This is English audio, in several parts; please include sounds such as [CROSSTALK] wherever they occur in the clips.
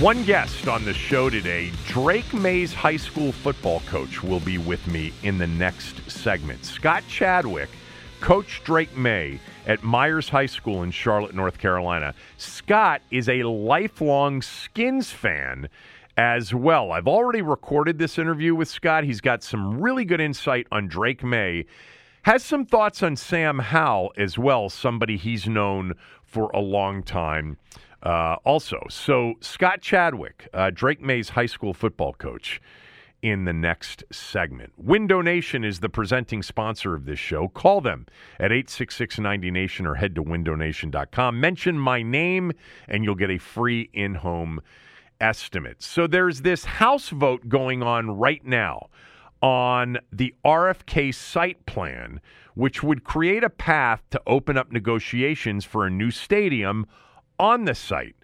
One guest on the show today, Drake Maye's high school football coach, will be with me in the next segment. Scott Chadwick, Coach Drake Maye at Myers High School in Charlotte, North Carolina. Scott is a lifelong Skins fan as well. I've already recorded this interview with Scott. He's got some really good insight on Drake Maye. Has some thoughts on Sam Howell as well, somebody he's known for a long time. Uh, also, so Scott Chadwick, uh, Drake Maye's high school football coach, in the next segment. Window Nation is the presenting sponsor of this show. Call them at 866 90Nation or head to windownation.com. Mention my name, and you'll get a free in home estimate. So there's this House vote going on right now on the RFK site plan, which would create a path to open up negotiations for a new stadium on the site.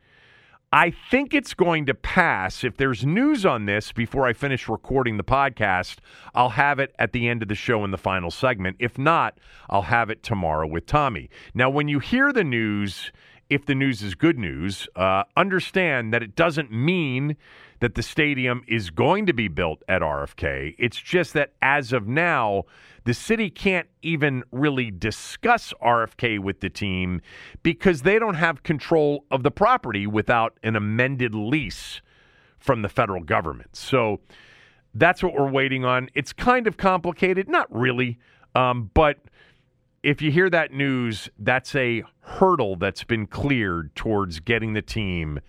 I think it's going to pass. If there's news on this before I finish recording the podcast, I'll have it at the end of the show in the final segment. If not, I'll have it tomorrow with Tommy. Now, when you hear the news, if the news is good news, uh, understand that it doesn't mean that the stadium is going to be built at RFK. It's just that as of now, the city can't even really discuss RFK with the team because they don't have control of the property without an amended lease from the federal government. So that's what we're waiting on. It's kind of complicated, not really, um, but if you hear that news, that's a hurdle that's been cleared towards getting the team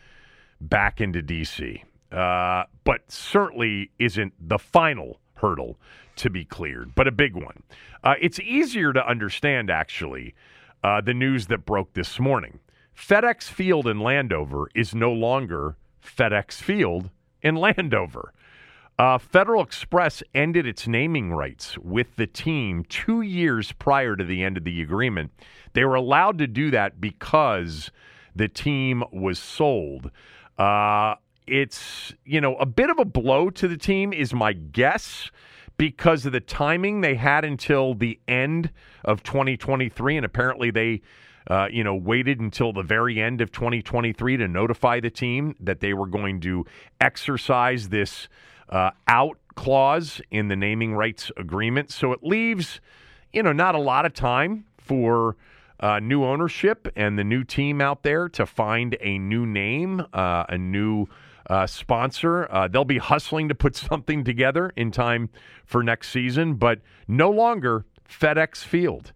back into D.C uh, but certainly isn't the final hurdle to be cleared, but a big one. Uh, it's easier to understand, actually, uh, the news that broke this morning. FedEx Field in Landover is no longer FedEx Field in [LAUGHS] Landover. Uh, Federal Express ended its naming rights with the team two years prior to the end of the agreement. They were allowed to do that because the team was sold. Uh, it's, you know, a bit of a blow to the team, is my guess, because of the timing they had until the end of 2023. And apparently they, uh, you know, waited until the very end of 2023 to notify the team that they were going to exercise this uh, out clause in the naming rights agreement. So it leaves, you know, not a lot of time for. Uh, new ownership and the new team out there to find a new name, uh, a new uh, sponsor. Uh, they'll be hustling to put something together in time for next season, but no longer FedEx Field.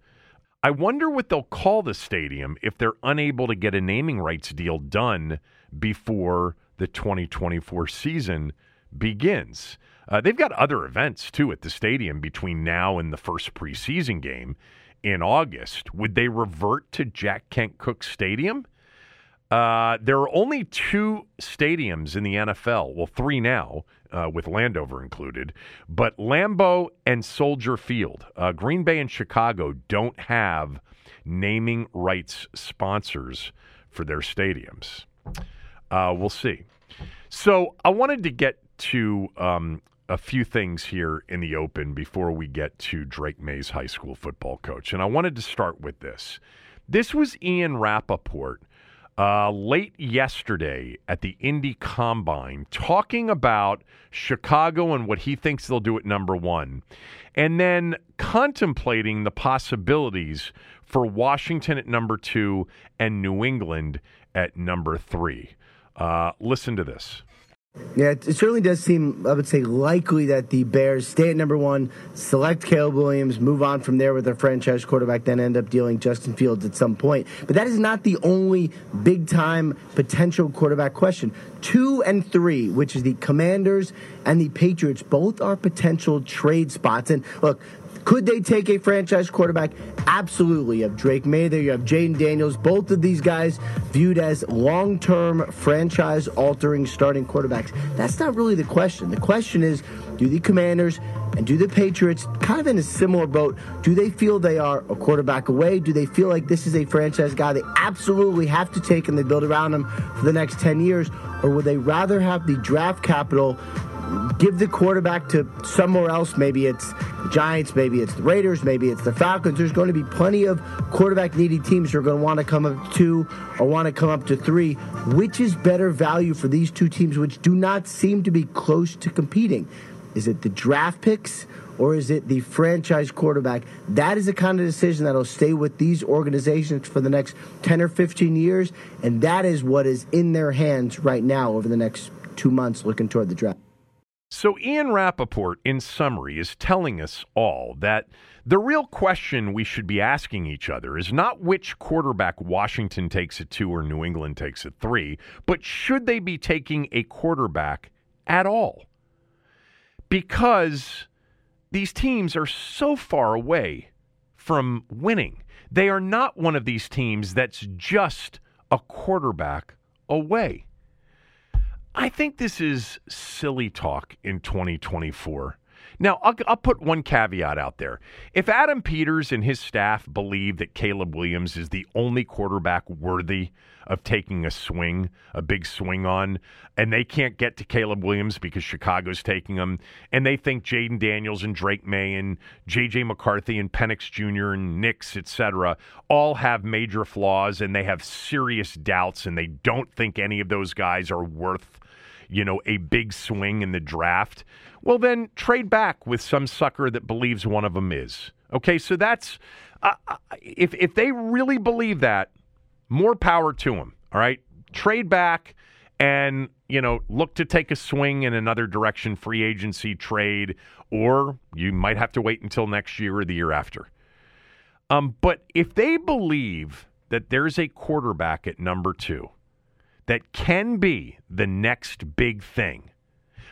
I wonder what they'll call the stadium if they're unable to get a naming rights deal done before the 2024 season begins. Uh, they've got other events too at the stadium between now and the first preseason game in August. Would they revert to Jack Kent Cooke Stadium? Uh, there are only two stadiums in the NFL, well, three now, uh, with Landover included, but Lambeau and Soldier Field. Uh, Green Bay and Chicago don't have naming rights sponsors for their stadiums. Uh, we'll see. So I wanted to get to um, a few things here in the open before we get to Drake Maye's high school football coach. And I wanted to start with this This was Ian Rapoport uh, late yesterday at the Indy Combine talking about Chicago and what he thinks they'll do at number one, and then contemplating the possibilities for Washington at number two and New England at number three. Uh, listen to this. Yeah, it certainly does seem, I would say, likely that the Bears stay at number one, select Caleb Williams, move on from there with their franchise quarterback, then end up dealing Justin Fields at some point. But that is not the only big time potential quarterback question. Two and three, which is the Commanders and the Patriots, both are potential trade spots. And look, could they take a franchise quarterback? Absolutely. You have Drake Maye there, you have Jayden Daniels. Both of these guys viewed as long term franchise altering starting quarterbacks. That's not really the question. The question is do the Commanders and do the Patriots, kind of in a similar boat, do they feel they are a quarterback away? Do they feel like this is a franchise guy they absolutely have to take and they build around him for the next 10 years? Or would they rather have the draft capital give the quarterback to somewhere else. Maybe it's the Giants, maybe it's the Raiders, maybe it's the Falcons. There's going to be plenty of quarterback needy teams who are going to want to come up to two or want to come up to three. Which is better value for these two teams, which do not seem to be close to competing? Is it the draft picks? Or is it the franchise quarterback? That is the kind of decision that'll stay with these organizations for the next 10 or 15 years. And that is what is in their hands right now over the next two months looking toward the draft. So, Ian Rapoport, in summary, is telling us all that the real question we should be asking each other is not which quarterback Washington takes at two or New England takes at three, but should they be taking a quarterback at all? Because these teams are so far away from winning. They are not one of these teams that's just a quarterback away. I think this is silly talk in 2024. Now, I'll, I'll, put one caveat out there. If Adam Peters and his staff believe that Caleb Williams is the only quarterback worthy of taking a swing, a big swing on, and they can't get to Caleb Williams because Chicago's taking him, and they think Jayden Daniels and Drake Maye and J.J. McCarthy and Penix Jr. and Nix, etc., all have major flaws and they have serious doubts, and they don't think any of those guys are worth you know, a big swing in the draft, well, then trade back with some sucker that believes one of them is. Okay, so that's uh, if if they really believe that, more power to them. All right, trade back and you know look to take a swing in another direction, free agency trade, or you might have to wait until next year or the year after. Um, but if they believe that there's a quarterback at number two that can be the next big thing.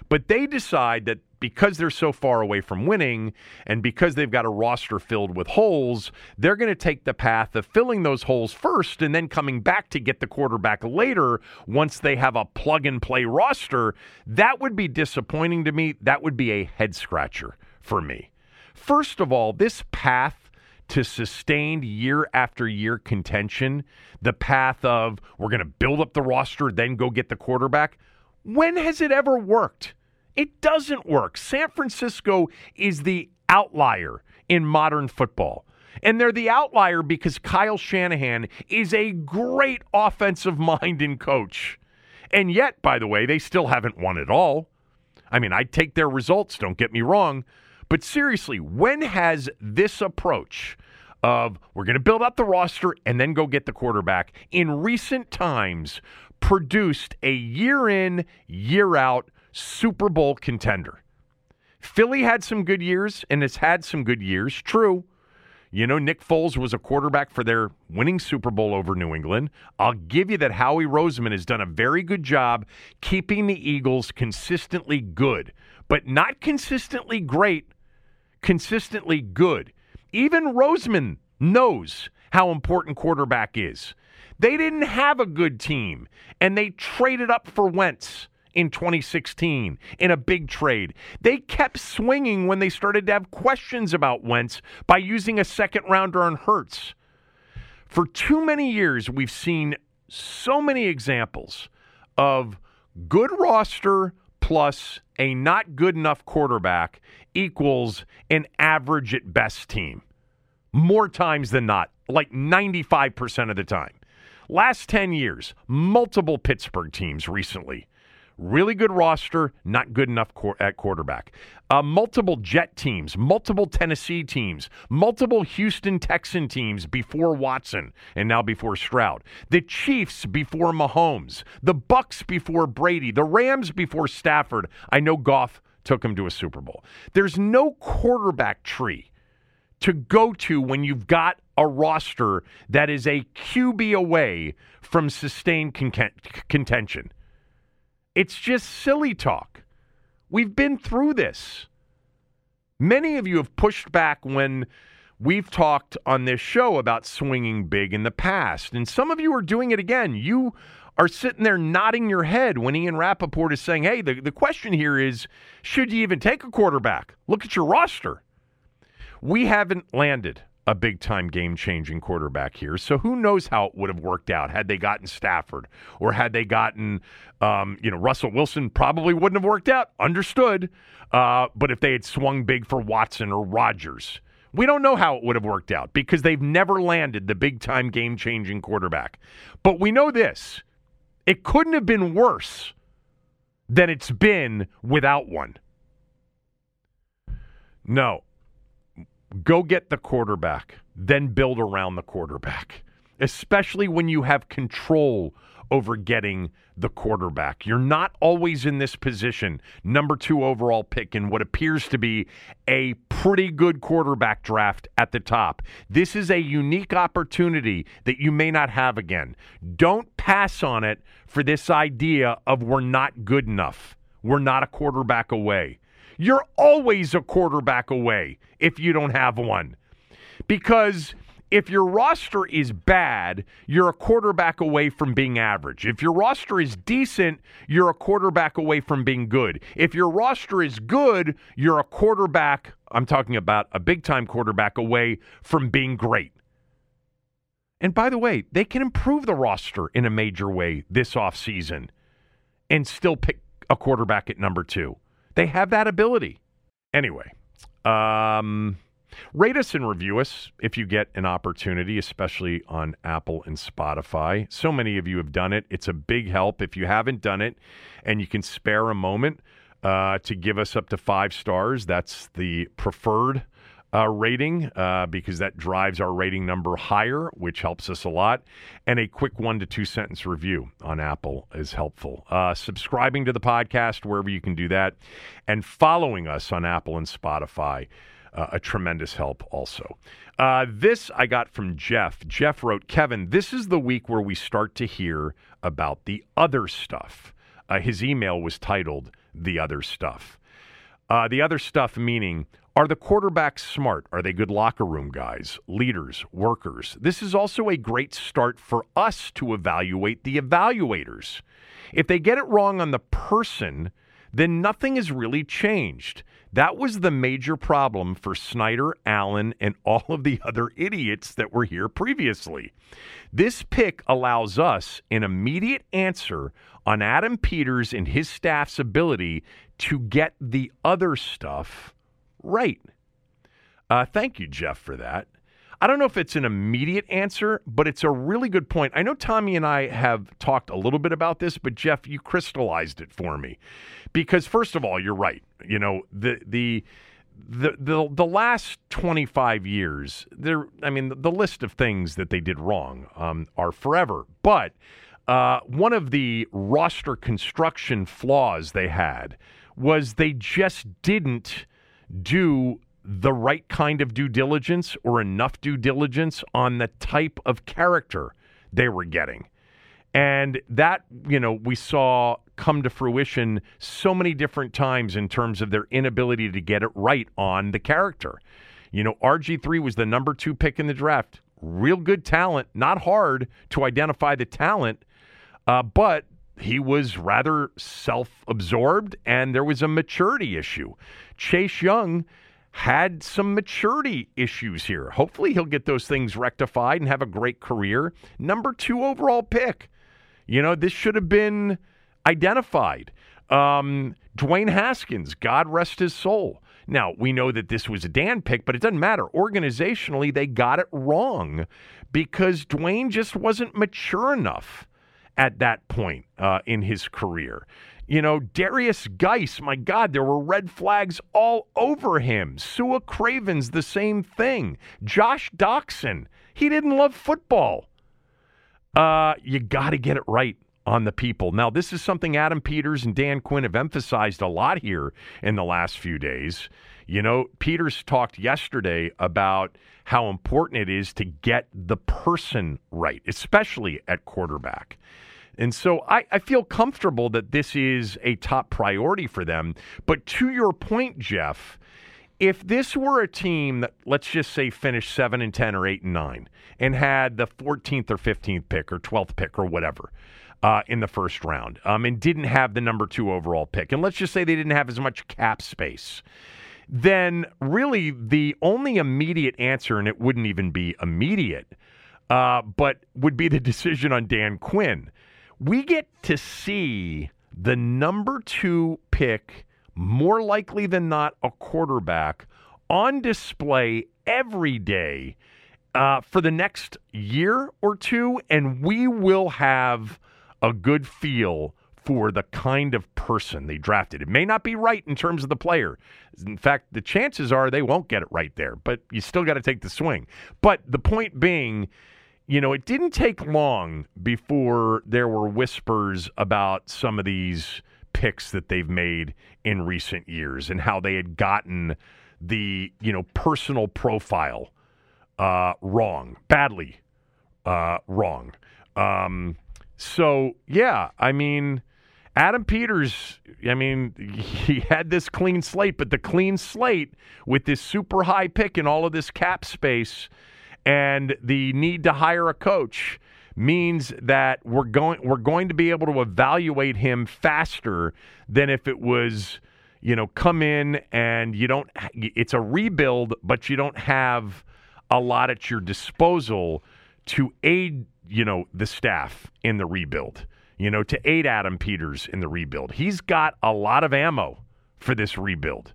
But they decide that because they're so far away from winning and because they've got a roster filled with holes, they're going to take the path of filling those holes first and then coming back to get the quarterback later once they have a plug and play roster. That would be disappointing to me. That would be a head scratcher for me. First of all, this path to sustained year after year contention, the path of we're going to build up the roster, then go get the quarterback. When has it ever worked? It doesn't work. San Francisco is the outlier in modern football. And they're the outlier because Kyle Shanahan is a great offensive [LAUGHS] mind and coach. And yet, by the way, they still haven't won at all. I mean, I'd take their results, don't get me wrong. But seriously, when has this approach of we're going to build up the roster and then go get the quarterback in recent times produced a year in, year out Super Bowl contender? Philly had some good years and has had some good years, true. You know, Nick Foles was a quarterback for their winning Super Bowl over New England. I'll give you that Howie Roseman has done a very good job keeping the Eagles consistently good, but not consistently great consistently good. Even Roseman knows how important quarterback is. They didn't have a good team, and they traded up for Wentz in 2016 in a big trade. They kept swinging when they started to have questions about Wentz by using a second rounder on Hurts. For too many years, we've seen so many examples of good roster plus a not good enough quarterback equals an average at best team. More times than not, like 95% of the time. Last 10 years, multiple Pittsburgh teams recently. Really good roster, not good enough at quarterback. Uh, multiple Jet teams, multiple Tennessee teams, multiple Houston Texan teams before Watson and now before Stroud. The Chiefs before Mahomes. The Bucs before Brady. The Rams before Stafford. I know Goff took him to a Super Bowl. There's no quarterback tree to go to when you've got a roster that is a QB away from sustained con- contention. It's just silly talk. We've been through this. Many of you have pushed back when we've talked on this show about swinging big in the past, and some of you are doing it again. You are sitting there nodding your head when Ian Rapoport is saying, hey, the, the question here is should you even take a quarterback? Look at your roster. We haven't landed a big time game changing quarterback here. So who knows how it would have worked out had they gotten Stafford or had they gotten, um, you know, Russell Wilson probably wouldn't have worked out. Understood. Uh, but if they had swung big for Watson or Rodgers, we don't know how it would have worked out because they've never landed the big time game changing quarterback. But we know this it couldn't have been worse than it's been without one. No, Go get the quarterback, then build around the quarterback, especially when you have control over getting the quarterback. You're not always in this position, number two overall pick in what appears to be a pretty good quarterback draft at the top. This is a unique opportunity that you may not have again. Don't pass on it for this idea of we're not good enough. We're not a quarterback away. You're always a quarterback away if you don't have one. Because if your roster is bad, you're a quarterback away from being average. If your roster is decent, you're a quarterback away from being good. If your roster is good, you're a quarterback, I'm talking about a big time quarterback away from being great. And by the way, they can improve the roster in a major way this offseason and still pick a quarterback at number two. They have that ability. Anyway, um, rate us and review us if you get an opportunity, especially on Apple and Spotify. So many of you have done it. It's a big help. If you haven't done it and you can spare a moment uh, to give us up to five stars, that's the preferred uh, rating uh, because that drives our rating number higher, which helps us a lot. And a quick one to two sentence review on Apple is helpful. Uh, subscribing to the podcast wherever you can do that, and following us on Apple and Spotify. Uh, a tremendous help also. Uh, this I got from Jeff. Jeff wrote, Kevin, this is the week where we start to hear about the other stuff. Uh, his email was titled The Other Stuff. the other stuff meaning are the quarterbacks smart? Are they good locker room guys, leaders, workers? This is also a great start for us to evaluate the evaluators. If they get it wrong on the person, then nothing has really changed. That was the major problem for Snyder, Allen, and all of the other idiots that were here previously. This pick allows us an immediate answer on Adam Peters and his staff's ability to get the other stuff right. Uh, thank you, Jeff, for that. I don't know if it's an immediate answer, but it's a really good point. I know Tommy and I have talked a little bit about this, but Jeff, you crystallized it for me. Because first of all, you're right. You know, the the the the, the last 25 years, there I mean, the list of things that they did wrong um, are forever. But uh, one of the roster construction flaws they had was they just didn't do the right kind of due diligence or enough due diligence on the type of character they were getting. And that, you know, we saw come to fruition so many different times in terms of their inability to get it right on the character. You know, RG3 was the number two pick in the draft. Real good talent, not hard to identify the talent, uh, but he was rather self absorbed and there was a maturity issue. Chase Young had some maturity issues here. Hopefully, he'll get those things rectified and have a great career. Number two overall pick. You know, this should have been identified. Um, Dwayne Haskins, God rest his soul. Now, we know that this was a Dan pick, but it doesn't matter. Organizationally, they got it wrong because Dwayne just wasn't mature enough at that point uh, in his career. You know, Derrius Guice, my God, there were red flags all over him. Sua Cravens, the same thing. Josh Doctson, he didn't love football. Uh, you got to get it right on the people. Now, this is something Adam Peters and Dan Quinn have emphasized a lot here in the last few days. You know, Peters talked yesterday about how important it is to get the person right, especially at quarterback. And so I, I, feel comfortable that this is a top priority for them. But to your point, Jeff, if this were a team that let's just say finished seven and ten or eight and nine and had the 14th or 15th pick or 12th pick or whatever uh, in the first round, um, and didn't have the number two overall pick, and let's just say they didn't have as much cap space, then really the only immediate answer, and it wouldn't even be immediate, uh, but would be the [LAUGHS] decision on Dan Quinn we get to see the number two pick, more likely than not, a quarterback, on display every day uh, for the next year or two, and we will have a good feel for the kind of person they drafted. It may not be right in terms of the player. In fact, the chances are they won't get it right there, but you still got to take the swing. But the point being, you know, it didn't take long before there were whispers about some of these picks that they've made in recent years and how they had gotten the, you know, personal profile uh, wrong, badly uh, wrong. Um, so, yeah, I mean, Adam Peters, I mean, [LAUGHS] he had this clean slate, but the clean slate with this super high pick and all of this cap space – and the need to hire a coach means that we're going we're going to be able to evaluate him faster than if it was you know come in and you don't it's a rebuild but you don't have a lot at your disposal to aid you know the staff in the rebuild you know to aid Adam Peters in the rebuild. He's got a lot of ammo for this rebuild.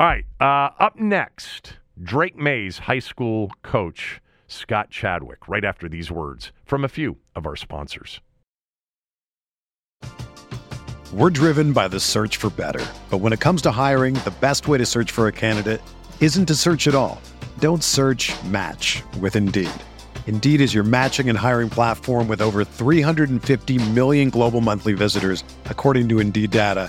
All right uh, up next Drake Maye's high school coach, Scott Chadwick, right after these words from a few of our sponsors. We're driven by the search for better. But when it comes to hiring, the best way to search for a candidate isn't to search at all. Don't search match with Indeed. Indeed is your matching and hiring platform with over 350 million global monthly visitors, according to Indeed data,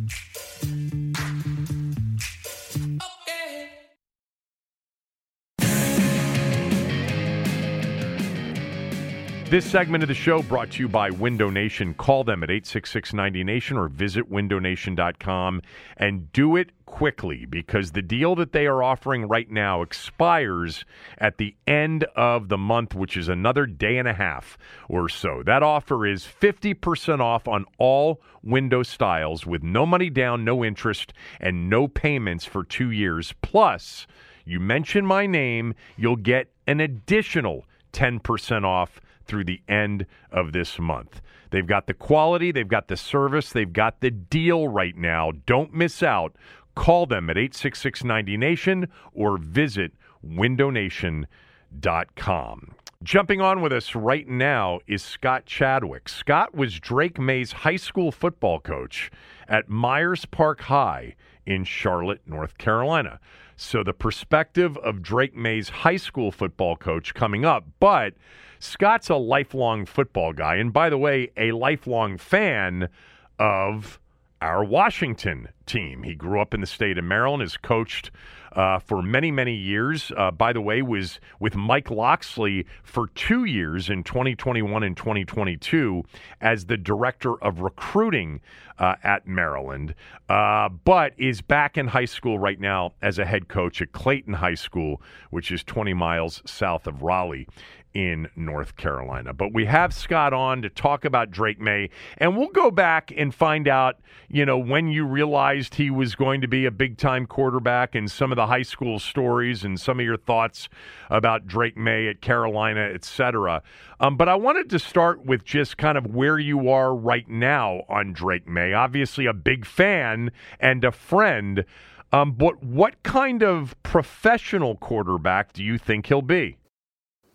This segment of the show brought to you by Window Nation. Call them at 866 90Nation or visit windownation.com and do it quickly because the deal that they are offering right now expires at the end of the month, which is another day and a half or so. That offer is 50% off on all window styles with no money down, no interest, and no payments for two years. Plus, you mention my name, you'll get an additional 10% off through the end of this month. They've got the quality, they've got the service, they've got the deal right now. Don't miss out. Call them at 866 90Nation or visit windownation.com. Jumping on with us right now is Scott Chadwick. Scott was Drake Maye's high school football coach at Myers Park High in Charlotte, North Carolina. So the perspective of Drake Maye's high school football coach coming up, but Scott's a lifelong football guy. And by the way, a lifelong fan of our Washington team. He grew up in the state of Maryland, has coached uh, for many, many years. Uh, by the way, was with Mike Locksley for two years in 2021 and 2022 as the director of recruiting uh, at Maryland, uh, but is back in high school right now as a head coach at Clayton High School, which is 20 miles south of Raleigh in North Carolina. But we have Scott on to talk about Drake Maye, and we'll go back and find out, you know, when you realized he was going to be a big time quarterback and some of the high school stories and some of your thoughts about Drake Maye at Carolina, et cetera. Um, but I wanted to start with just kind of where you are right now on Drake Maye. Obviously, a big fan and a friend. Um, but what kind of professional quarterback do you think he'll be?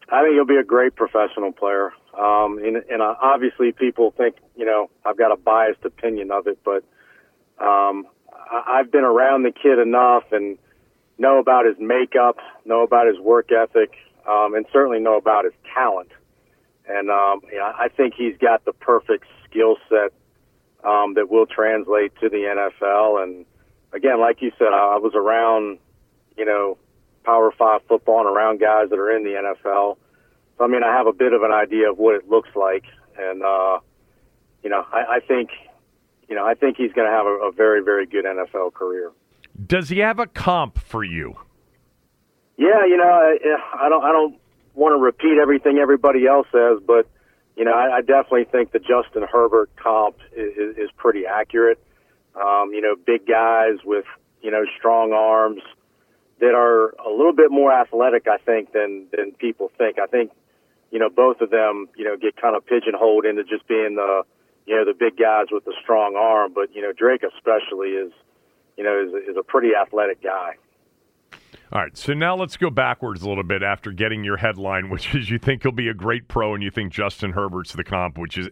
I think he'll be a great professional player. Um, and, and uh, obviously, people think you know I've got a biased opinion of it, but um, I, I've been around the kid enough and know about his makeup, know about his work ethic, um, and certainly know about his talent. And um, you know, I think he's got the perfect skill set um, that will translate to the NFL. And again, like you said, I, I was around, you know, Power Five football and around guys that are in the NFL. So I mean, I have a bit of an idea of what it looks like, and uh, you know, I, I think, you know, I think he's going to have a, a very, very good NFL career. Does he have a comp for you? Yeah, you know, I, I don't, I don't want to repeat everything everybody else says, but you know, I, I definitely think the Justin Herbert comp is, is pretty accurate. Um, you know, big guys with you know strong arms that are a little bit more athletic, I think, than than people think. I think, you know, both of them, you know, get kind of pigeonholed into just being the, you know, the big guys with the strong arm. But you know, Drake especially is, you know, is, is a pretty athletic guy. All right, so now let's go backwards a little bit after getting your headline, [LAUGHS] which is you think he'll be a great pro, and you think Justin Herbert's the comp, which is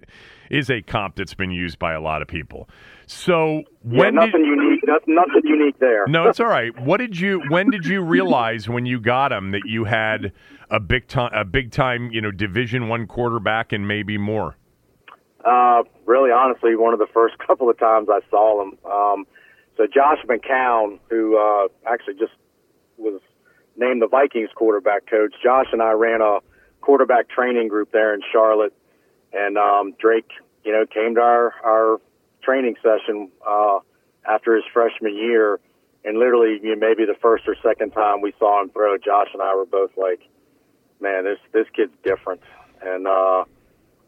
is a comp that's been used by a lot of people. So when yeah, nothing did, unique, nothing, unique there. no, it's all right. What did you? When did you realize when you got him that you had a big time, a big time, you know, Division One quarterback and maybe more? Uh, really, honestly, one of the first [LAUGHS] couple of times I saw him. Um, so Josh McCown, who uh, actually just was named the Vikings quarterback coach. Josh and I ran a quarterback training group there in Charlotte, and um, Drake, you know, came to our our training session uh, after his freshman year, and literally, you know, maybe the first or second time we saw him throw, Josh and I were both like, "Man, this this kid's different." And uh,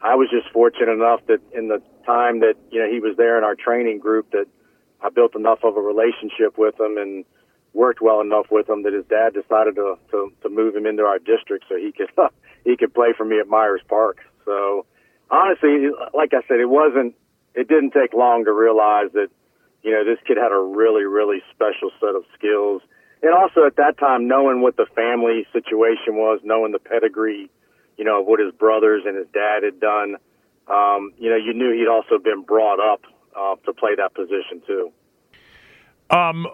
I was just fortunate enough that in the time that you know he was there in our training group that I built enough of a relationship with him and worked well enough with him that his dad decided to to, to move him into our district so he could [LAUGHS] he could play for me at Myers Park. So honestly, like I said, it wasn't it didn't take long to realize that you know this kid had a really really special set of skills. And also at that time, knowing what the family situation was, knowing the pedigree, you know, of what his brothers and his dad had done, um, you know, you knew he'd also been brought up uh, to play that position too. Um,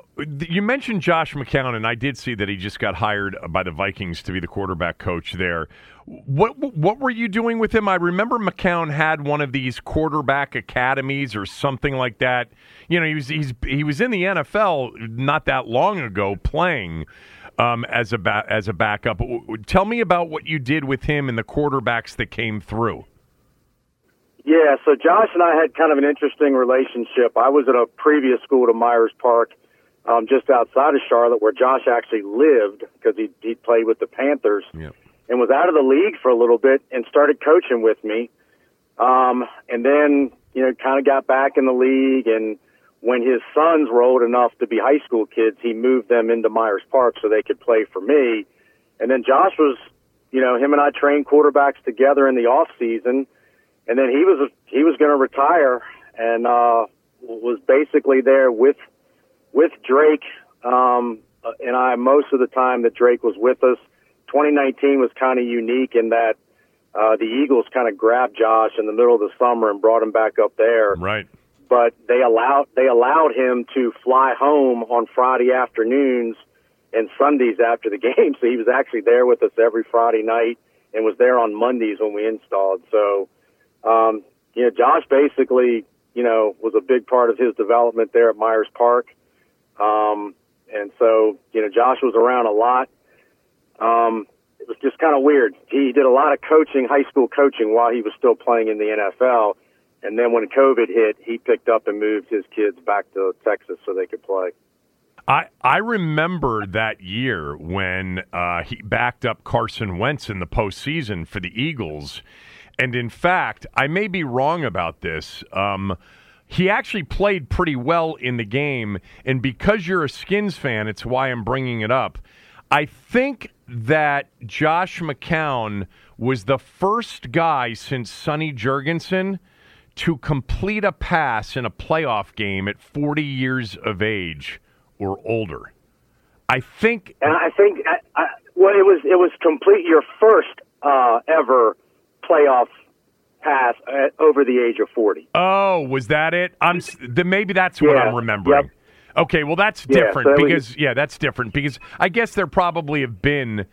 you mentioned Josh McCown, and I did see that he just got hired by the Vikings to be the quarterback coach there. What what were you doing with him? I remember McCown had one of these quarterback academies or something like that. You know, he was he's he was in the NFL not that long ago playing um, as a ba- as a backup. Tell me about what you did with him and the quarterbacks that came through. Yeah, so Josh and I had kind of an interesting relationship. I was at a previous school to Myers Park, um, just outside of Charlotte, where Josh actually lived because he he played with the Panthers, yep. and was out of the league for a little bit and started coaching with me. Um, and then you know, kind of got back in the league, and when his sons were old enough to be high school kids, he moved them into Myers Park so they could play for me. And then Josh was, you know, him and I trained quarterbacks together in the off season and then he was he was going to retire and uh, was basically there with with Drake um, and I most of the time that Drake was with us. 2019 was kind of unique in that uh, the Eagles kind of grabbed Josh in the middle of the summer and brought him back up there. Right. But they allowed they allowed him to fly home on Friday afternoons and Sundays after the [LAUGHS] game. So he was actually there with us every Friday night and was there on Mondays when we installed. So, um, you know, Josh basically, you know, was a big part of his development there at Myers Park. Um, and so, you know, Josh was around a lot. Um, it was just kind of weird. He did a lot of coaching, high school coaching, while he was still playing in the NFL. And then when COVID hit, he picked up and moved his kids back to Texas so they could play. I, I remember that year when uh, he backed up Carson Wentz in the postseason for the Eagles. And in fact, I may be wrong about this. Um, he actually played pretty well in the game. And because you're a Skins fan, it's why I'm bringing it up. I think that Josh McCown was the first guy since Sonny Jurgensen to complete a pass in a playoff game at 40 years of age or older. I think, and I think, I, I, well, it was it was complete your first uh, ever playoff pass over the age of 40. Oh, was that it? I'm then maybe that's what yeah. I'm remembering. Yep. Okay, well that's Yeah, different so because was- yeah, that's different because I guess there probably have been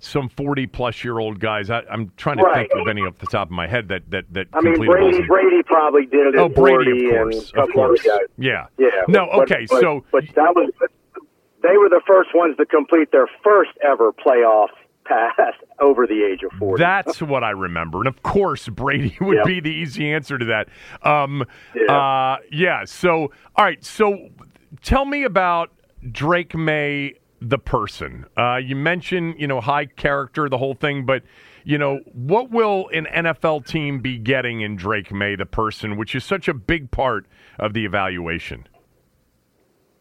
some 40 plus year old guys. I, I'm trying to Right. think of any off the top of my head that that that I mean, Brady Brady probably did it. Oh, Brady, of course, of course. Yeah. Yeah. No, but- okay, but- so but that was they were the first ones to complete their first ever playoff pass [LAUGHS] over the age of 40. That's what I remember, and of course, Brady [LAUGHS] would Yep. be the easy answer to that. Um, Yeah. uh, yeah. So, all right. So, tell me about Drake Maye, the person. Uh, you mentioned, you know, high character, the whole thing, but you know, what will an NFL team be getting in Drake Maye, the person, which is such a big part of the evaluation?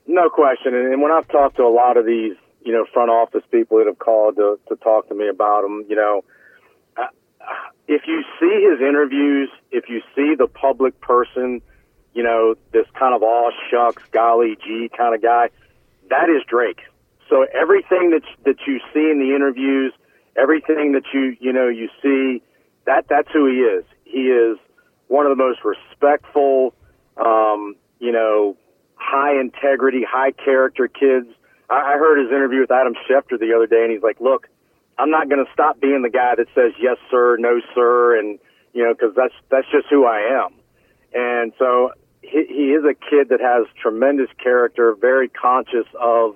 No question. And when I've talked to a lot of these, you know, front office people that have called to, to talk to me about him, you know, if you see his interviews, if you see the public person, you know, this kind of all shucks, golly gee kind of guy, that is Drake. So everything that that you see in the interviews, everything that you you know you see, that that's who he is. He is one of the most respectful, um, you know, high integrity, high character kids. I, I heard his interview with Adam Schefter the other day, and he's like, "Look, I'm not going to stop being the guy that says yes sir, no sir, and you know, because that's that's just who I am." And so he, he is a kid that has tremendous character, very conscious of,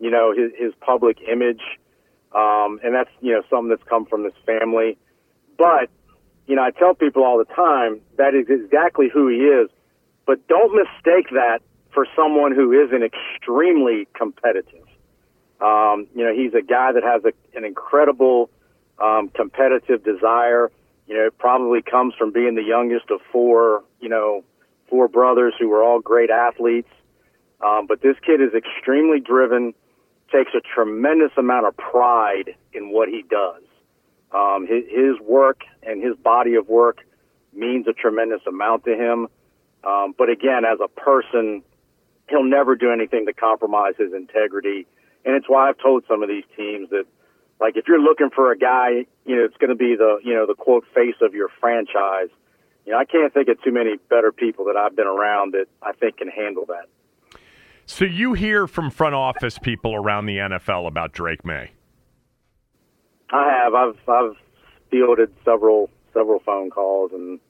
you know, his, his public image, um, and that's you know something that's come from his family. But you know, I tell people all the time that is exactly who he is. But don't mistake that for someone who isn't extremely competitive. Um, you know, he's a guy that has a, an incredible um, competitive desire. You know, it probably comes from being the youngest of four, you know, four brothers who were all great athletes. Um, but this kid is extremely driven, takes a tremendous amount of pride in what he does. Um, his, his work and his body of work means a tremendous amount to him. Um, but again, as a person, he'll never do anything to compromise his integrity. And it's why I've told some of these teams that, like, if you're looking for a guy, you know, it's going to be the, you know, the quote face of your franchise. You know, I can't think of too many better people that I've been around that I think can handle that. So you hear from front office people around the NFL about Drake Maye. I have. I've I've fielded several several phone calls and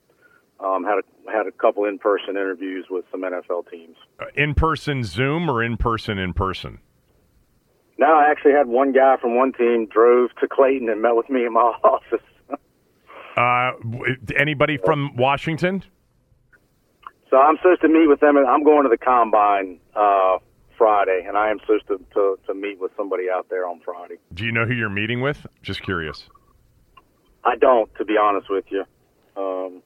um, had a had a couple in person interviews with some NFL teams. Uh, in person Zoom or in person in person? No, I actually had one guy from one team drove to Clayton and met with me in my [LAUGHS] office. Uh, anybody from Washington? So I'm supposed to meet with them, and I'm going to the combine uh, Friday, and I am supposed to, to to meet with somebody out there on Friday. Do you know who you're meeting with? Just curious. I don't, to be honest with you. Um,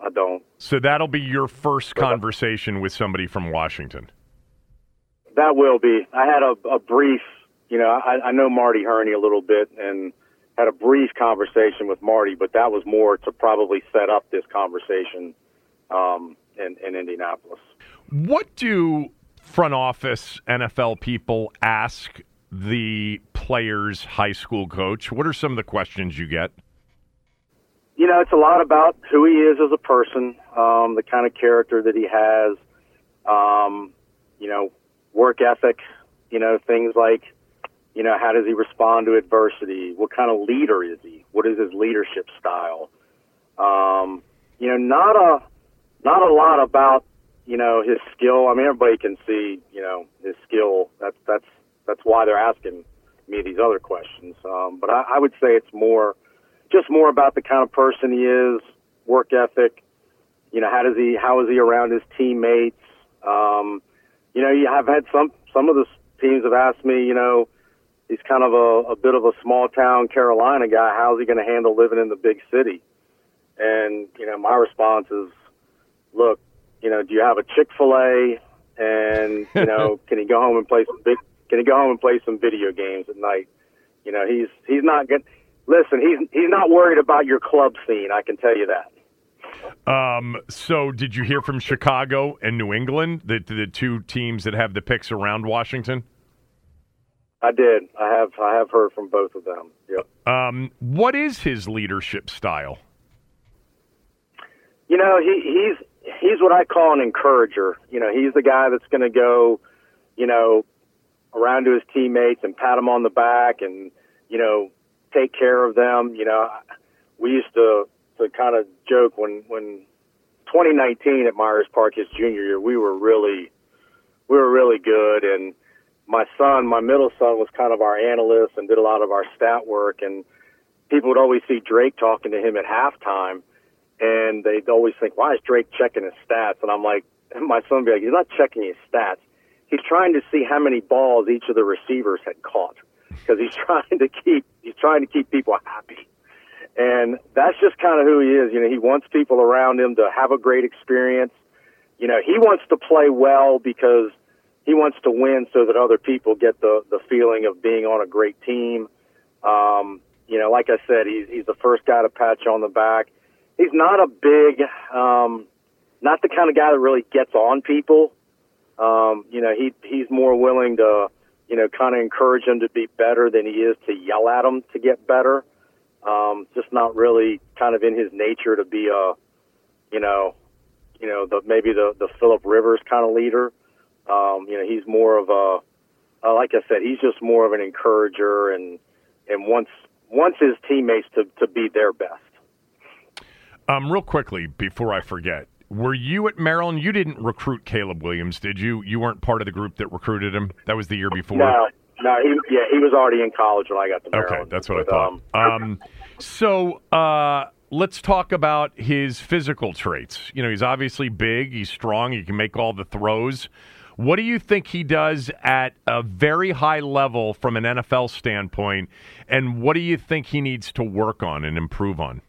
I don't. So that'll be your first conversation with somebody from Washington. That will be. I had a, a brief, you know, I, I know Marty Hurney a little bit and had a brief conversation with Marty, but that was more to probably set up this conversation um, in, in Indianapolis. What do front office NFL people ask the player's high school coach? What are some of the questions you get? You know, it's a lot about who he is as a person, um, the kind of character that he has, um, you know, work ethic, you know, things like, you know, how does he respond to adversity? What kind of leader is he? What is his leadership style? Um, you know, not a not a lot about you know his skill. I mean, everybody can see you know his skill. That's that's that's why they're asking me these other questions. Um, but I, I would say it's more just more about the kind of person he is, work ethic. You know, how does he how is he around his teammates? Um, you know, you have had some some of the teams have asked me, you know, he's kind of a, a bit of a small town Carolina guy. How's he going to handle living in the big city? And you know, my response is, look, you know, do you have a Chick Fil A? And you know, [LAUGHS] can he go home and play some big? Can he go home and play some video games at night? You know, he's he's not good. Listen, he's he's not worried about your club scene. I can tell you that. Um, so, did you hear from Chicago and New England, the the two teams that have the picks around Washington? I did. I have. I have heard from both of them. Yep. Um, what is his leadership style? You know, he he's he's what I call an encourager. You know, he's the guy that's going to go, you know, around to his teammates and pat them on the back and you know take care of them. You know, we used to to kind of joke when when 2019 at Myers Park his junior year we were really we were really good. And my son my middle son was kind of our analyst and did a lot of our stat work. And people would always see Drake talking to him at halftime and they'd always think why is Drake checking his stats? And I'm like [LAUGHS] my son would be like he's not checking his stats. He's trying to see how many balls each of the receivers had caught because he's [LAUGHS] trying to keep he's trying to keep people happy and that's just kind of who he is. You know, he wants people around him to have a great experience. You know, he wants to play well because he wants to win so that other people get the, the feeling of being on a great team. Um, you know, like I said, he's, he's the first guy to pat you on the back. He's not a big, um, not the kind of guy that really gets on people. Um, you know, he, he's more willing to, you know, kind of encourage him to be better than he is to yell at him to get better. Um, just not really kind of in his nature to be a, you know, you know, the maybe the the Philip Rivers kind of leader. Um, you know, he's more of a, uh, like I said, he's just more of an encourager and and wants wants his teammates to to be their best. Um, real quickly before I forget, were you at Maryland? You didn't recruit Caleb Williams, did you? You weren't part of the group that recruited him. That was the year before. No, no, he, yeah, he was already in college when I got to Maryland. Okay, that's what but, I thought. Um, um, so uh, let's talk about his physical traits. You know, he's obviously big, he's strong, he can make all the throws. What do you think he does at a very high level from an NFL standpoint, and what do you think he needs to work on and improve on?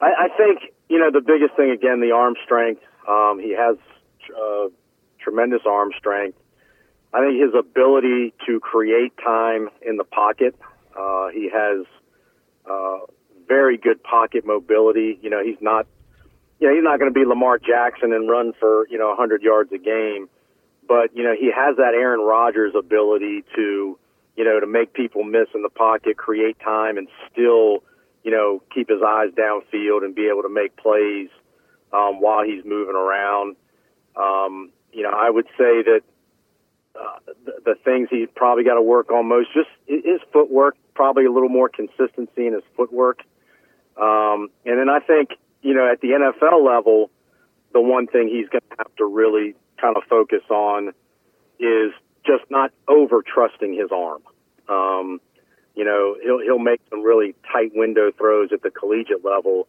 I, I think you know the biggest thing again, the arm strength. Um, he has uh, tremendous arm strength. I think his ability to create time in the pocket. Uh, he has uh, very good pocket mobility. You know, he's not, you know, he's not going to be Lamar Jackson and run for you know 100 yards a game, but you know he has that Aaron Rodgers ability to, you know, to make people miss in the pocket, create time, and still, you know, keep his eyes downfield and be able to make plays um, while he's moving around. Um, you know, I would say that uh, the, the things he's probably got to work on most. Just his footwork, probably a little more consistency in his footwork. Um, and then I think, you know, at the NFL level, the one thing he's going to have to really kind of focus on is just not over trusting his arm. Um, you know, he'll he'll make some really tight window throws at the collegiate level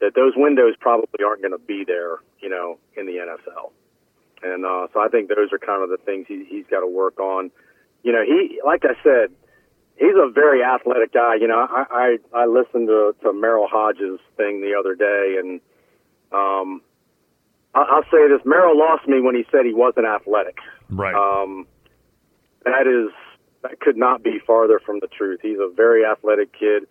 that those windows probably aren't going to be there, you know, in the NFL. And uh, so I think those are kind of the things he, he's got to work on. You know, he, like I said, he's a very athletic guy. You know, I, I, I listened to, to Merril Hoge's thing the other day, and um, I, I'll say this: Merril lost me when he said he wasn't athletic. Right. Um, that is that could not be farther from the truth. He's a very athletic kid.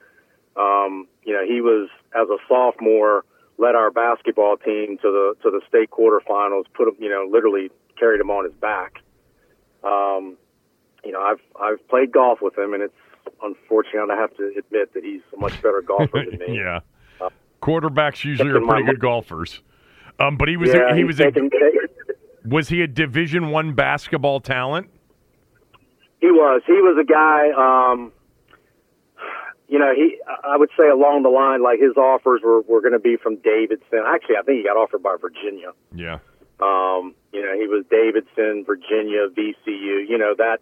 Um, you know, he was as a sophomore led our basketball team to the to the state quarterfinals. Put him, you know, literally carried him on his back. Um, you know, I've I've played golf with him, and it's unfortunate I have to admit that he's a much better golfer than me. [LAUGHS] yeah. Quarterbacks usually are pretty good golfers. Um, but he was yeah, a, he was a, was he a Division One basketball talent? He was. He was a guy. Um, you know, he. I would say along the line, like his offers were were going to be from Davidson. Actually, I think he got offered by Virginia. Yeah. Um, you know, he was Davidson, Virginia, VCU. You know that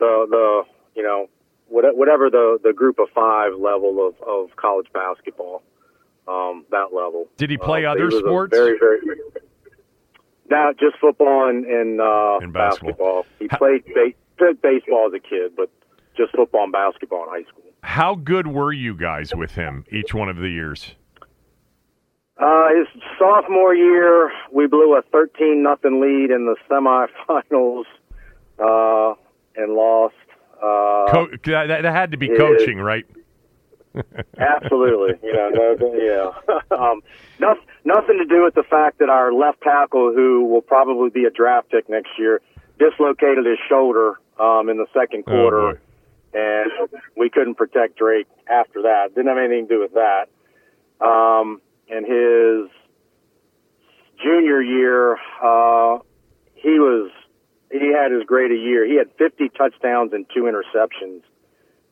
the the you know whatever the the group of five level of of college basketball. Um, that level. Did he play Uh, other a sports? Very very. No, just football and, and, uh, And basketball. He played ba- played baseball as a kid, but just football and basketball in high school. How good were you guys with him each one of the years? Uh, his sophomore year, we blew a 13 nothing lead in the semifinals uh, and lost. Uh, Co- that, that had to be yeah. coaching, right? [LAUGHS] absolutely, you know, no, no- yeah. [LAUGHS] um, nothing, nothing to do with the fact that our left tackle, who will probably be a draft pick next year, dislocated his shoulder um, in the second Oh, quarter. boy. and we couldn't protect Drake after that. Didn't have anything to do with that. Um, and his junior year, uh, he was he had as great a year. He had 50 touchdowns and two interceptions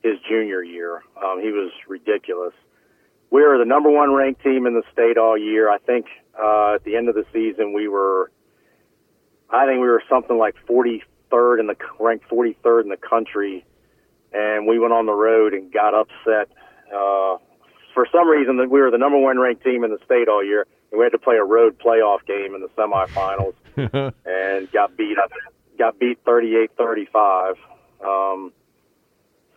his junior year. Um, he was ridiculous. We were the number one ranked team in the state all year. I think uh, at the end of the season we were, I think we were something like 43rd in the ranked 43rd in the country and we went on the road and got upset. Uh, for some reason, that we were the number one ranked team in the state all year, and we had to play a road playoff game in the semifinals, [LAUGHS] and got beat up, got beat 38-35. Um,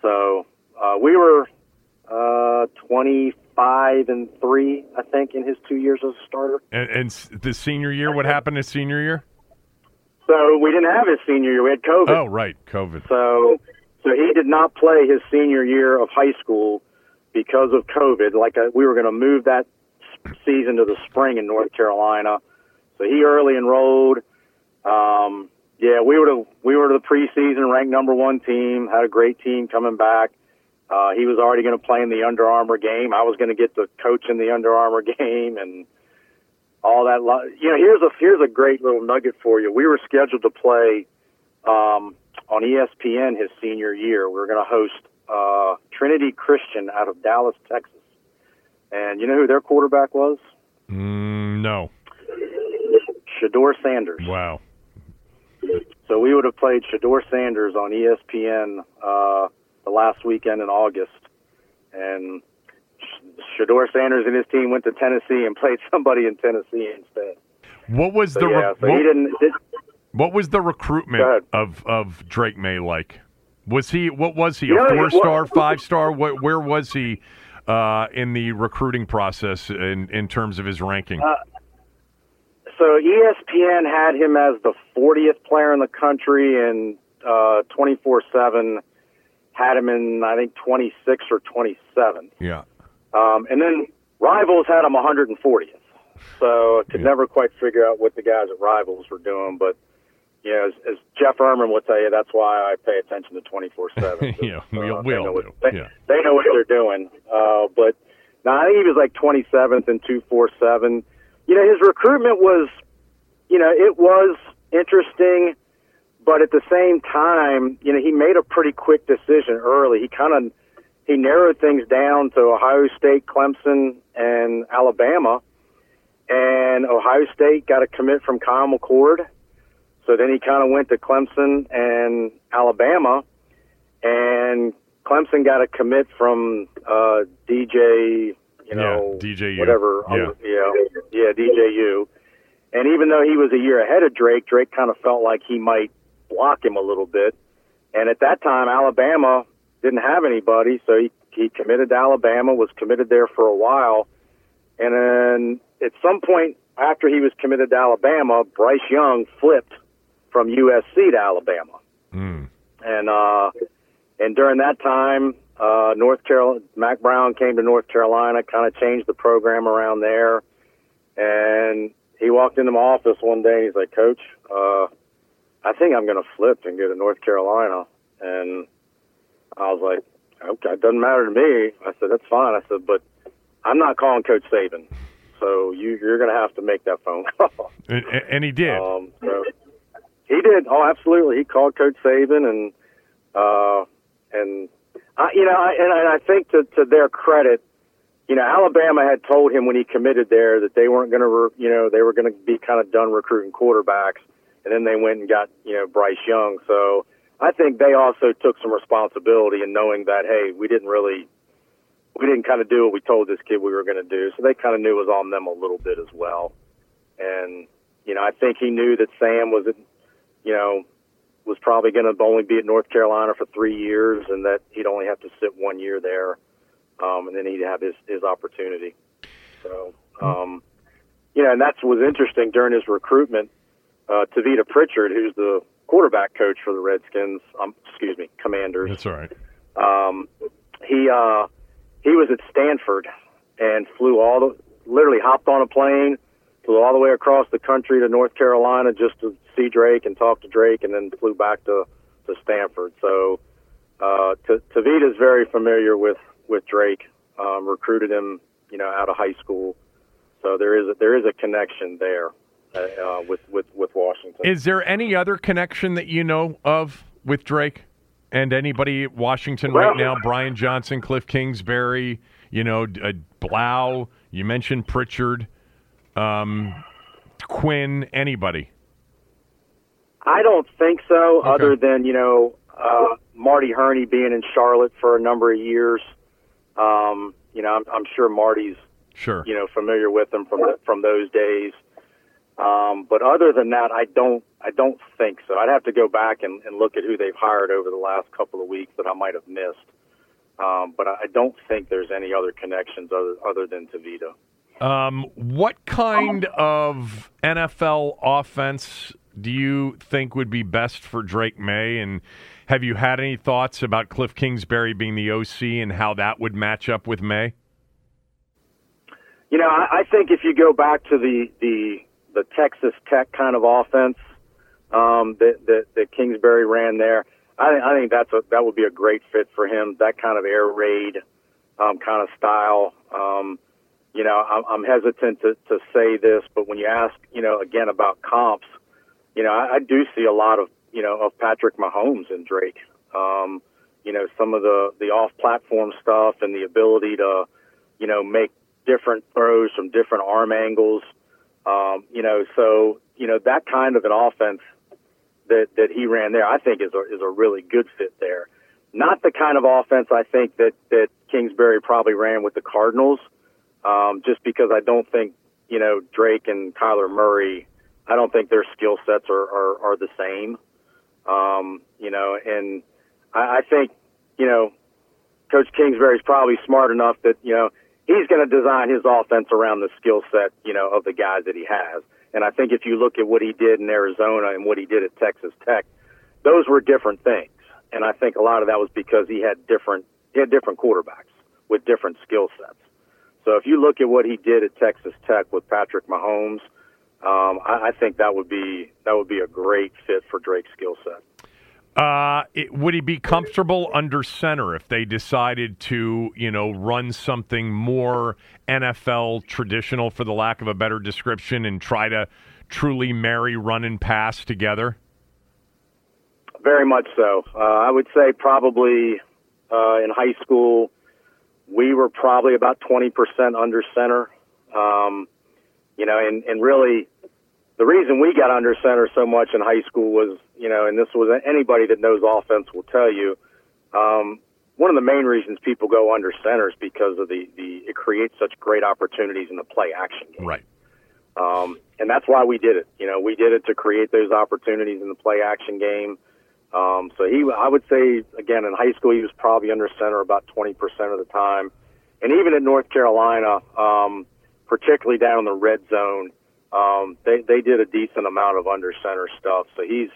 so uh, we were uh, 25 and three, I think, in his two years as a starter. And, and the senior year, what happened his senior year? So we didn't have his senior year; we had COVID. Oh, right, COVID. So, so he did not play his senior year of high school because of COVID. Like uh, we were going to move that season to the spring in North Carolina, so he early enrolled. Um, yeah, we were the we were the preseason ranked number one team. Had a great team coming back. Uh, he was already going to play in the Under Armour game. I was going to get to coach in the Under Armour [LAUGHS] game and all that. Lo- you know, here's a here's a great little nugget for you. We were scheduled to play um, on ESPN his senior year. We were going to host uh, Trinity Christian out of Dallas, Texas. And you know who their quarterback was? Mm, no. Shedeur Sanders. Wow. So we would have played Shedeur Sanders on ESPN uh, the last weekend in August, and Shedeur Sanders and his team went to Tennessee and played somebody in Tennessee instead. What was So the yeah, so what, he didn't. Did, what was the recruitment of of Drake Maye like? Was he what was he a four star, five star? What where was he uh, in the recruiting process in in terms of his ranking? Uh, so ESPN had him as the 40th player in the country, and uh, 24/7 had him in I think 26 or 27. yeah. Um, and then Rivals had him 140th. So I could never quite figure out what the guys at Rivals were doing. But, you know, as, as Jeff Ermann will tell you, that's why I pay attention to 24 7. [LAUGHS] Yeah, we- we all do. They, Yeah. they know what they're doing. Uh, but, no, I think he was like 27th and 247. You know, his recruitment was, you know, it was interesting. But at the same time, you know, he made a pretty quick decision early. He kind of he narrowed things down to Ohio State, Clemson, and Alabama. And Ohio State got a commit from Kyle McCord. So then he kind of went to Clemson and Alabama. And Clemson got a commit from uh, DJ, you know, Yeah, DJU. whatever. Yeah. yeah, yeah, DJU. And even though he was a year ahead of Drake, Drake kind of felt like he might block him a little bit. And at that time, Alabama didn't have anybody, so he, he committed to Alabama, was committed there for a while. And then at some point after he was committed to Alabama, Bryce Young flipped from USC to Alabama. Mm. And uh, and during that time, uh, North Carolina, Mack Brown came to North Carolina, kind of changed the program around there, and he walked into my office one day. and He's like, Coach, uh, I think I'm going to flip and go to North Carolina. And I was like, okay, it doesn't matter to me. I said, that's fine. I said, but I'm not calling Coach Saban. So you, you're going to have to make that phone call. [LAUGHS] And, and he did. Um, so he did. Oh, absolutely. He called Coach Saban, and uh, and I, you know, I, and I think to to their credit, you know, Alabama had told him when he committed there that they weren't going to, re- you know, they were going to be kind of done recruiting quarterbacks, and then they went and got you know Bryce Young. So I think they also took some responsibility in knowing that hey, we didn't really. We didn't kind of do what we told this kid we were going to do, so they kind of knew it was on them a little bit as well. And you know, I think he knew that Sam was, you know, was probably going to only be at North Carolina for three years, and that he'd only have to sit one year there, um, and then he'd have his his opportunity. So, um, you know, and that's was interesting during his recruitment. Uh, Tavita Pritchard, who's the quarterback coach for the Redskins, um, excuse me, Commanders. That's all right. Um, he uh, he was at Stanford and flew all the literally hopped on a plane flew all the way across the country to North Carolina just to see Drake and talk to Drake, and then flew back to to Stanford. So uh, T- Tavita's very familiar with with Drake. Um, recruited him, you know, out of high school. So there is a, there is a connection there uh, uh, with with with Washington. Is there any other connection that you know of with Drake and anybody at Washington Well- right now? Brian Johnson, Cliff Kingsbury, you know, uh, Blough. You mentioned Pritchard, um, Quinn. Anybody? I don't think so, Okay. other than you know uh, Marty Hurney being in Charlotte for a number of years. Um, you know, I'm, I'm sure Marty's Sure. you know familiar with them from the, from those days. Um, but other than that, I don't I don't think so. I'd have to go back and, and look at who they've hired over the last couple of weeks that I might have missed. Um, but I don't think there's any other connections other other than Tavita. Um, what kind of NFL offense do you think would be best for Drake Maye? And have you had any thoughts about Cliff Kingsbury being the OC and how that would match up with Maye? You know, I, I think if you go back to the the the Texas Tech kind of offense um, that, that that Kingsbury ran there, I I think that's a that would be a great fit for him. That kind of air raid um, kind of style. Um, you know, I'm, I'm hesitant to, to say this, but when you ask, you know, again about comps, you know, I, I do see a lot of you know of Patrick Mahomes and Drake. Um, you know, some of the the off-platform stuff and the ability to, you know, make different throws from different arm angles. Um, you know, so you know that kind of an offense that that he ran there, I think is a is a really good fit there. Not the kind of offense I think that that Kingsbury probably ran with the Cardinals, um, just because I don't think you know Drake and Kyler Murray. I don't think their skill sets are, are are the same. Um, you know, and I, I think you know Coach Kingsbury's probably smart enough that you know he's going to design his offense around the skill set you know of the guys that he has. And I think if you look at what he did in Arizona and what he did at Texas Tech, those were different things. And I think a lot of that was because he had different he had different quarterbacks with different skill sets. So if you look at what he did at Texas Tech with Patrick Mahomes, um, I, I think that would be that would be a great fit for Drake's skill set. Uh, it, would he be comfortable under center if they decided to, you know, run something more NFL traditional, for the lack of a better description, and try to truly marry run and pass together? Very much so. Uh, I would say probably uh, in high school, we were probably about 20% under center. Um, you know, and, and really the reason we got under center so much in high school was, you know, and this was anybody that knows offense will tell you, um, one of the main reasons people go under center is because of the, the it creates such great opportunities in the play action game. Right. Um, and that's why we did it. You know, we did it to create those opportunities in the play action game. Um, so he, I would say, again, in high school, he was probably under center about 20% of the time. And even at North Carolina, um, particularly down in the red zone, um, they, they did a decent amount of under center stuff. So he's,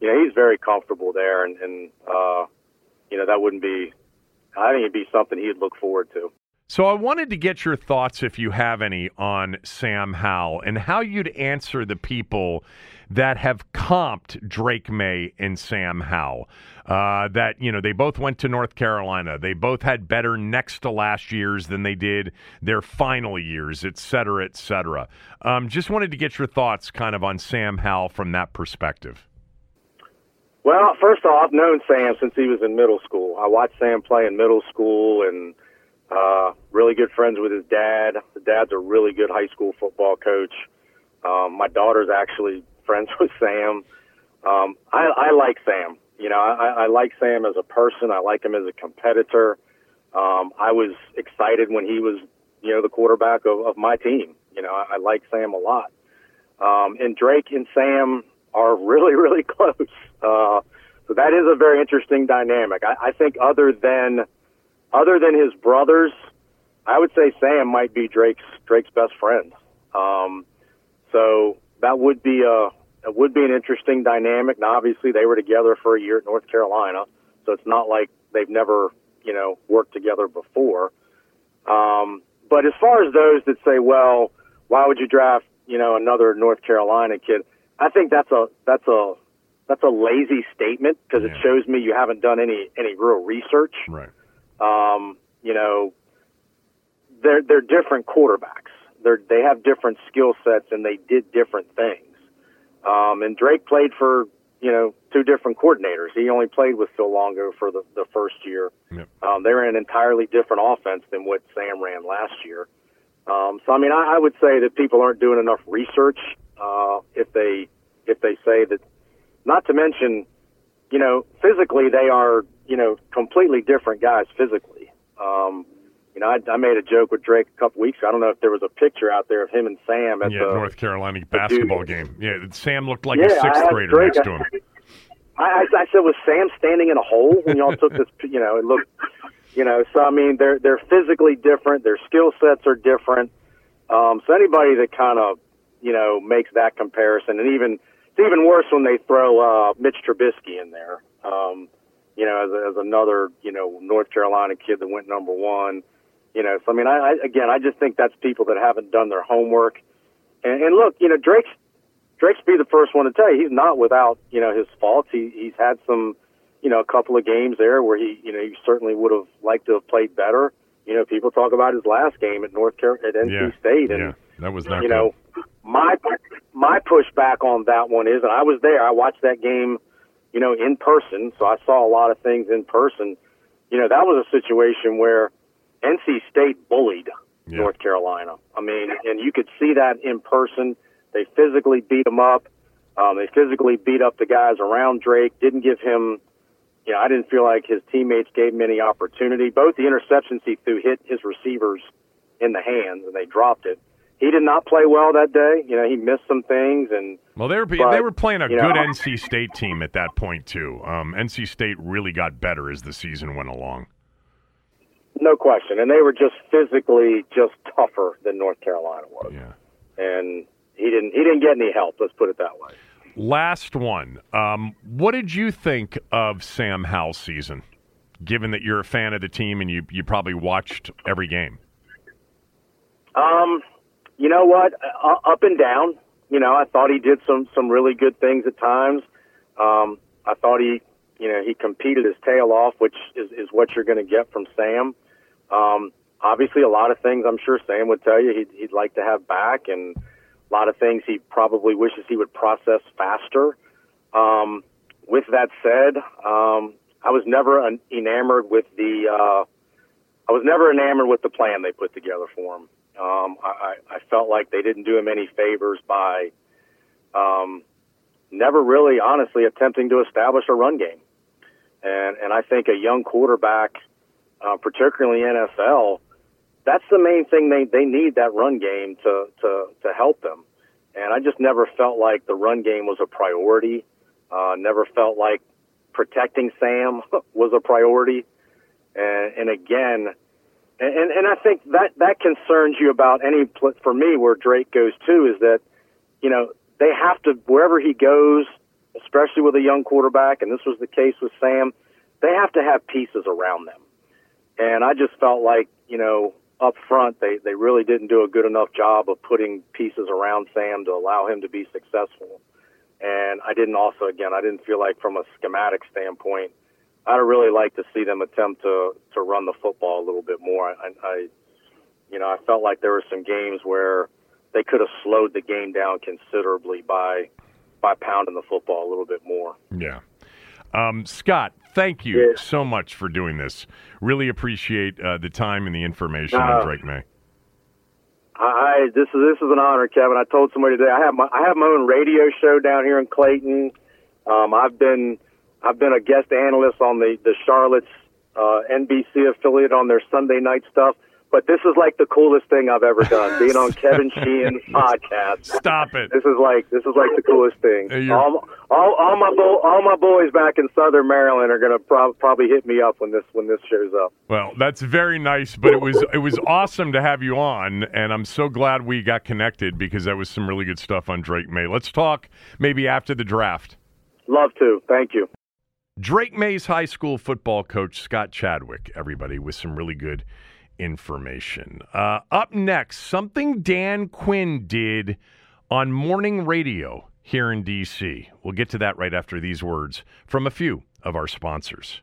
you know, he's very comfortable there. And, and uh, you know, that wouldn't be, I think it'd be something he'd look forward to. So I wanted to get your thoughts, if you have any, on Sam Howell and how you'd answer the people that have comped Drake Maye and Sam Howell. Uh, that you know they both went to North Carolina. They both had better next to last years than they did their final years, et cetera, et cetera. Um, just wanted to get your thoughts, kind of, on Sam Howell from that perspective. Well, first off, I've known Sam since he was in middle school. I watched Sam play in middle school and uh, really good friends with his dad. The dad's a really good high school football coach. Um, my daughter's actually friends with Sam. Um, I, I like Sam. You know, I, I like Sam as a person. I like him as a competitor. Um, I was excited when he was, you know, the quarterback of, of my team. You know, I, I like Sam a lot. Um, and Drake and Sam are really, really [LAUGHS] close. Uh, so that is a very interesting dynamic. I, I think other than other than his brothers, I would say Sam might be Drake's Drake's best friend. Um, so that would be a it would be an interesting dynamic. Now, obviously, they were together for a year at North Carolina, so it's not like they've never you know worked together before. Um, but as far as those that say, well, why would you draft you know another North Carolina kid? I think that's a that's a that's a lazy statement because yeah. it shows me you haven't done any any real research. Right. Um, you know, they're they're different quarterbacks. They're they have different skill sets and they did different things. Um, and Drake played for you know two different coordinators. He only played with Phil Longo for the the first year. Yep. Um, they were an entirely different offense than what Sam ran last year. Um, so I mean, I, I would say that people aren't doing enough research uh, if they if they say that. Not to mention, you know, physically they are you know completely different guys physically. Um, you know, I, I made a joke with Drake a couple weeks ago. I don't know if there was a picture out there of him and Sam at yeah, the North Carolina basketball game. Yeah, Sam looked like yeah, a sixth grader Drake, next to him. I, I said, was Sam standing in a hole when y'all took this? You know, it looked, you know. So I mean, they're they're physically different. Their skill sets are different. Um, so anybody that kind of, you know, makes that comparison, and even it's even worse when they throw uh, Mitch Trubisky in there. Um, you know, as, as another, you know, North Carolina kid that went number one. You know, so I mean, I, I again, I just think that's people that haven't done their homework. And, and look, you know, Drake's Drake's be the first one to tell you he's not without you know his faults. He he's had some, you know, a couple of games there where he you know he certainly would have liked to have played better. You know, people talk about his last game at North Carolina at NC yeah. State, and yeah, that was not you good. know my my pushback on that one is, and I was there. I watched that game, you know, in person, so I saw a lot of things in person. You know, that was a situation where NC State bullied Yeah. North Carolina. I mean, and you could see that in person. They physically beat them up. Um, they physically beat up the guys around Drake. Didn't give him, you know, I didn't feel like his teammates gave him any opportunity. Both the interceptions he threw hit his receivers in the hands, and they dropped it. He did not play well that day. You know, he missed some things, and Well, they were But, they were playing a you know, good NC State team at that point too. Um, NC State really got better as the season went along. no question. And they were just physically just tougher than North Carolina was. Yeah. And he didn't he didn't get any help. Let's put it that way. Last one. Um, what did you think of Sam Howell's season? Given that you're a fan of the team and you you probably watched every game. Um, you know what? Uh, up and down. You know, I thought he did some some really good things at times. Um, I thought he, you know, he competed his tail off, which is is what you're going to get from Sam. Um, obviously, a lot of things I'm sure Sam would tell you he'd, he'd like to have back, and a lot of things he probably wishes he would process faster. Um, with that said, um, I was never enamored with the. Uh, I was never enamored with the plan they put together for him. Um, I, I felt like they didn't do him any favors by um, never really, honestly, attempting to establish a run game. And and I think a young quarterback, uh, particularly NFL, that's the main thing they they need that run game to to to help them. And I just never felt like the run game was a priority. Uh, never felt like protecting Sam [LAUGHS] was a priority. And, and again, and, and I think that, that concerns you about any, for me, where Drake goes to is that, you know, they have to, wherever he goes, especially with a young quarterback, and this was the case with Sam, they have to have pieces around them. And I just felt like, you know, up front, they they really didn't do a good enough job of putting pieces around Sam to allow him to be successful. And I didn't also, again, I didn't feel like from a schematic standpoint, I'd really like to see them attempt to to run the football a little bit more. I, I you know, I felt like there were some games where they could have slowed the game down considerably by by pounding the football a little bit more. Yeah. Um, Scott, thank you so much for doing this. Really appreciate uh, the time and the information uh, on Drake Maye. I this is this is an honor, Kevin. I told somebody today I have my I have my own radio show down here in Clayton. Um, I've been I've been a guest analyst on the the Charlotte's uh, NBC affiliate on their Sunday night stuff. But this is like the coolest thing I've ever done. [LAUGHS] Being on Kevin Sheehan's [LAUGHS] podcast. Stop it. This is like this is like the coolest thing. all, all, all my bo- all my boys back in Southern Maryland are gonna pro- probably hit me up when this when this shows up. Well, that's very nice, but it was it was awesome to have you on, and I'm so glad we got connected because that was some really good stuff on Drake Maye. Let's talk maybe after the draft. Love to. Thank you. Drake Maye's high school football coach Scott Chadwick, everybody, with some really good information. Uh, up next, something Dan Quinn did on morning radio here in D.C. We'll get to that right after these words from a few of our sponsors.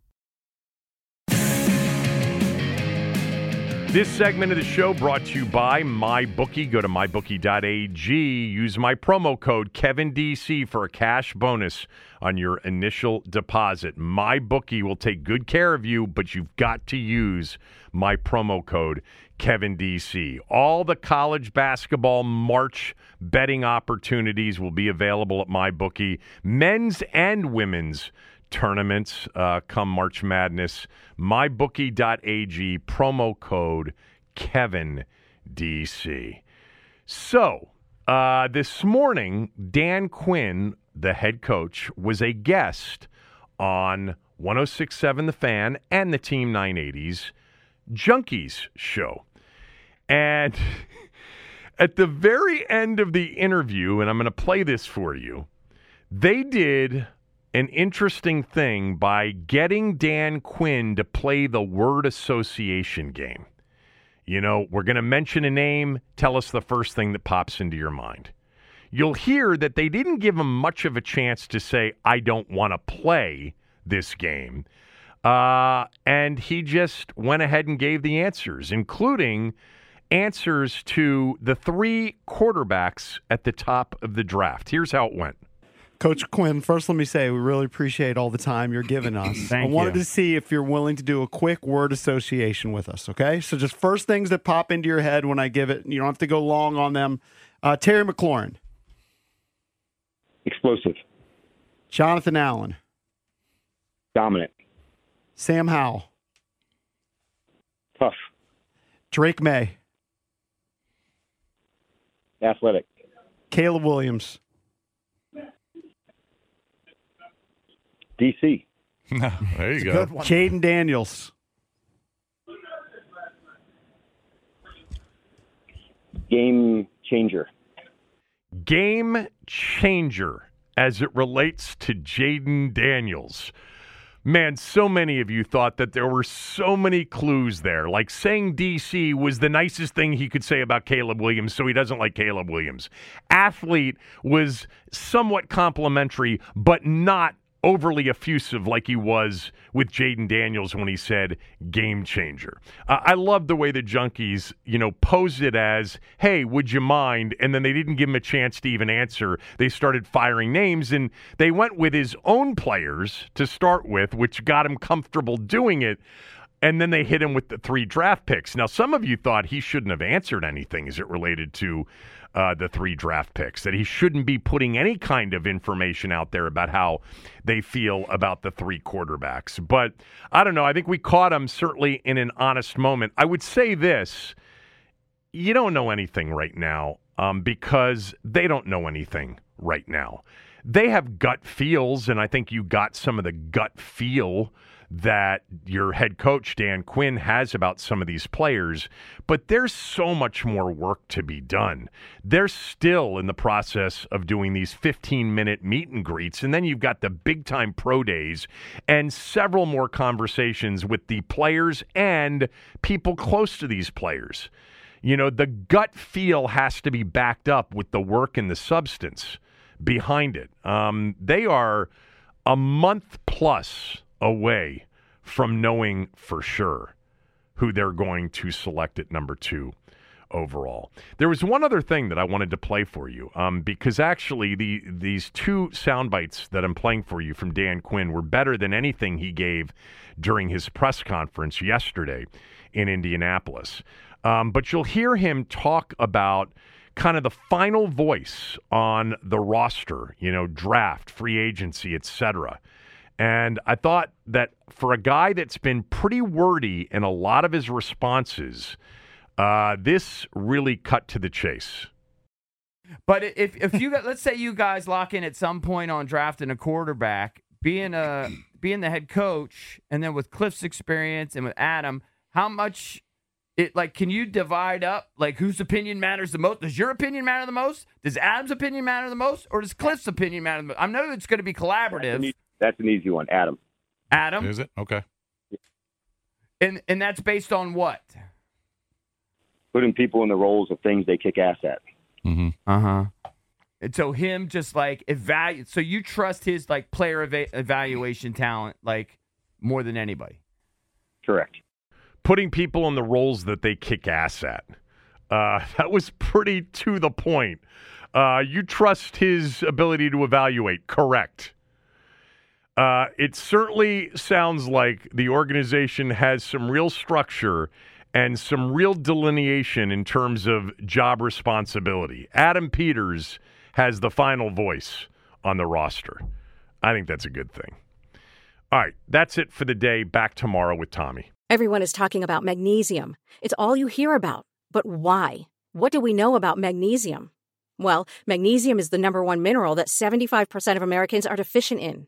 This segment of the show brought to you by MyBookie. Go to mybookie.ag. Use my promo code KevinDC for a cash bonus on your initial deposit. MyBookie will take good care of you, but you've got to use my promo code KevinDC. All the college basketball March betting opportunities will be available at MyBookie, men's and women's tournaments uh, come March Madness. MyBookie.ag, promo code Kevin DC. So, uh, this morning, Dan Quinn, the head coach, was a guest on 1067 The Fan and the Team 980s Junkies show. And [LAUGHS] at the very end of the interview, and I'm going to play this for you, they did an interesting thing by getting Dan Quinn to play the word association game. You know, we're going to mention a name, tell us the first thing that pops into your mind. You'll hear that they didn't give him much of a chance to say, I don't want to play this game. Uh, and he just went ahead and gave the answers, including answers to the three quarterbacks at the top of the draft. Here's how it went. Coach Quinn, first let me say we really appreciate all the time you're giving us. [CLEARS THROAT] Thank I wanted you. to see if you're willing to do a quick word association with us, okay? So just first things that pop into your head when I give it. You don't have to go long on them. Uh, Terry McLaurin. Explosive. Jonathan Allen. Dominant. Sam Howell. Tough. Drake Maye. Athletic. Caleb Williams. DC. [LAUGHS] there you go. Jayden Daniels. Game changer. Game changer as it relates to Jayden Daniels. Man, so many of you thought that there were so many clues there. Like saying DC was the nicest thing he could say about Caleb Williams, so he doesn't like Caleb Williams. Athlete was somewhat complimentary, but not overly effusive like he was with Jayden Daniels when he said game changer. Uh, I love the way the junkies, you know, posed it as, hey, would you mind? And then they didn't give him a chance to even answer. They started firing names and they went with his own players to start with, which got him comfortable doing it. And then they hit him with the three draft picks. Now, some of you thought he shouldn't have answered anything as it related to uh, the three draft picks, that he shouldn't be putting any kind of information out there about how they feel about the three quarterbacks. But I don't know. I think we caught him certainly in an honest moment. I would say this you don't know anything right now um, because they don't know anything right now. They have gut feels, and I think you got some of the gut feel that your head coach, Dan Quinn, has about some of these players, but there's so much more work to be done. They're still in the process of doing these 15 minute meet and greets, and then you've got the big time pro days and several more conversations with the players and people close to these players. You know, the gut feel has to be backed up with the work and the substance behind it. Um, they are a month plus away from knowing for sure who they're going to select at number two overall. There was one other thing that I wanted to play for you, um, because actually the these two sound bites that I'm playing for you from Dan Quinn were better than anything he gave during his press conference yesterday in Indianapolis. Um, but you'll hear him talk about kind of the final voice on the roster, you know, draft, free agency, etc. And I thought that for a guy that's been pretty wordy in a lot of his responses, uh, this really cut to the chase. But if if you got, let's say you guys lock in at some point on drafting a quarterback, being a being the head coach, and then with Cliff's experience and with Adam, how much it like can you divide up like whose opinion matters the most? Does your opinion matter the most? Does Adam's opinion matter the most, or does Cliff's opinion matter the most? I know it's going to be collaborative. That's an easy one, Adam. Adam, Is it? Okay. and and that's based on what? Putting people in the roles of things they kick ass at. Mm-hmm. Uh huh. And so him just like evaluate. So you trust his like player eva- evaluation talent like more than anybody. Correct. Putting people in the roles that they kick ass at. Uh, [LAUGHS] that was pretty to the point. Uh, you trust his ability to evaluate, correct? Uh, it certainly sounds like the organization has some real structure and some real delineation in terms of job responsibility. Adam Peters has the final voice on the roster. I think that's a good thing. All right, that's it for the day. Back tomorrow with Tommy. Everyone is talking about magnesium. It's all you hear about. But why? What do we know about magnesium? Well, magnesium is the number one mineral that 75% of Americans are deficient in.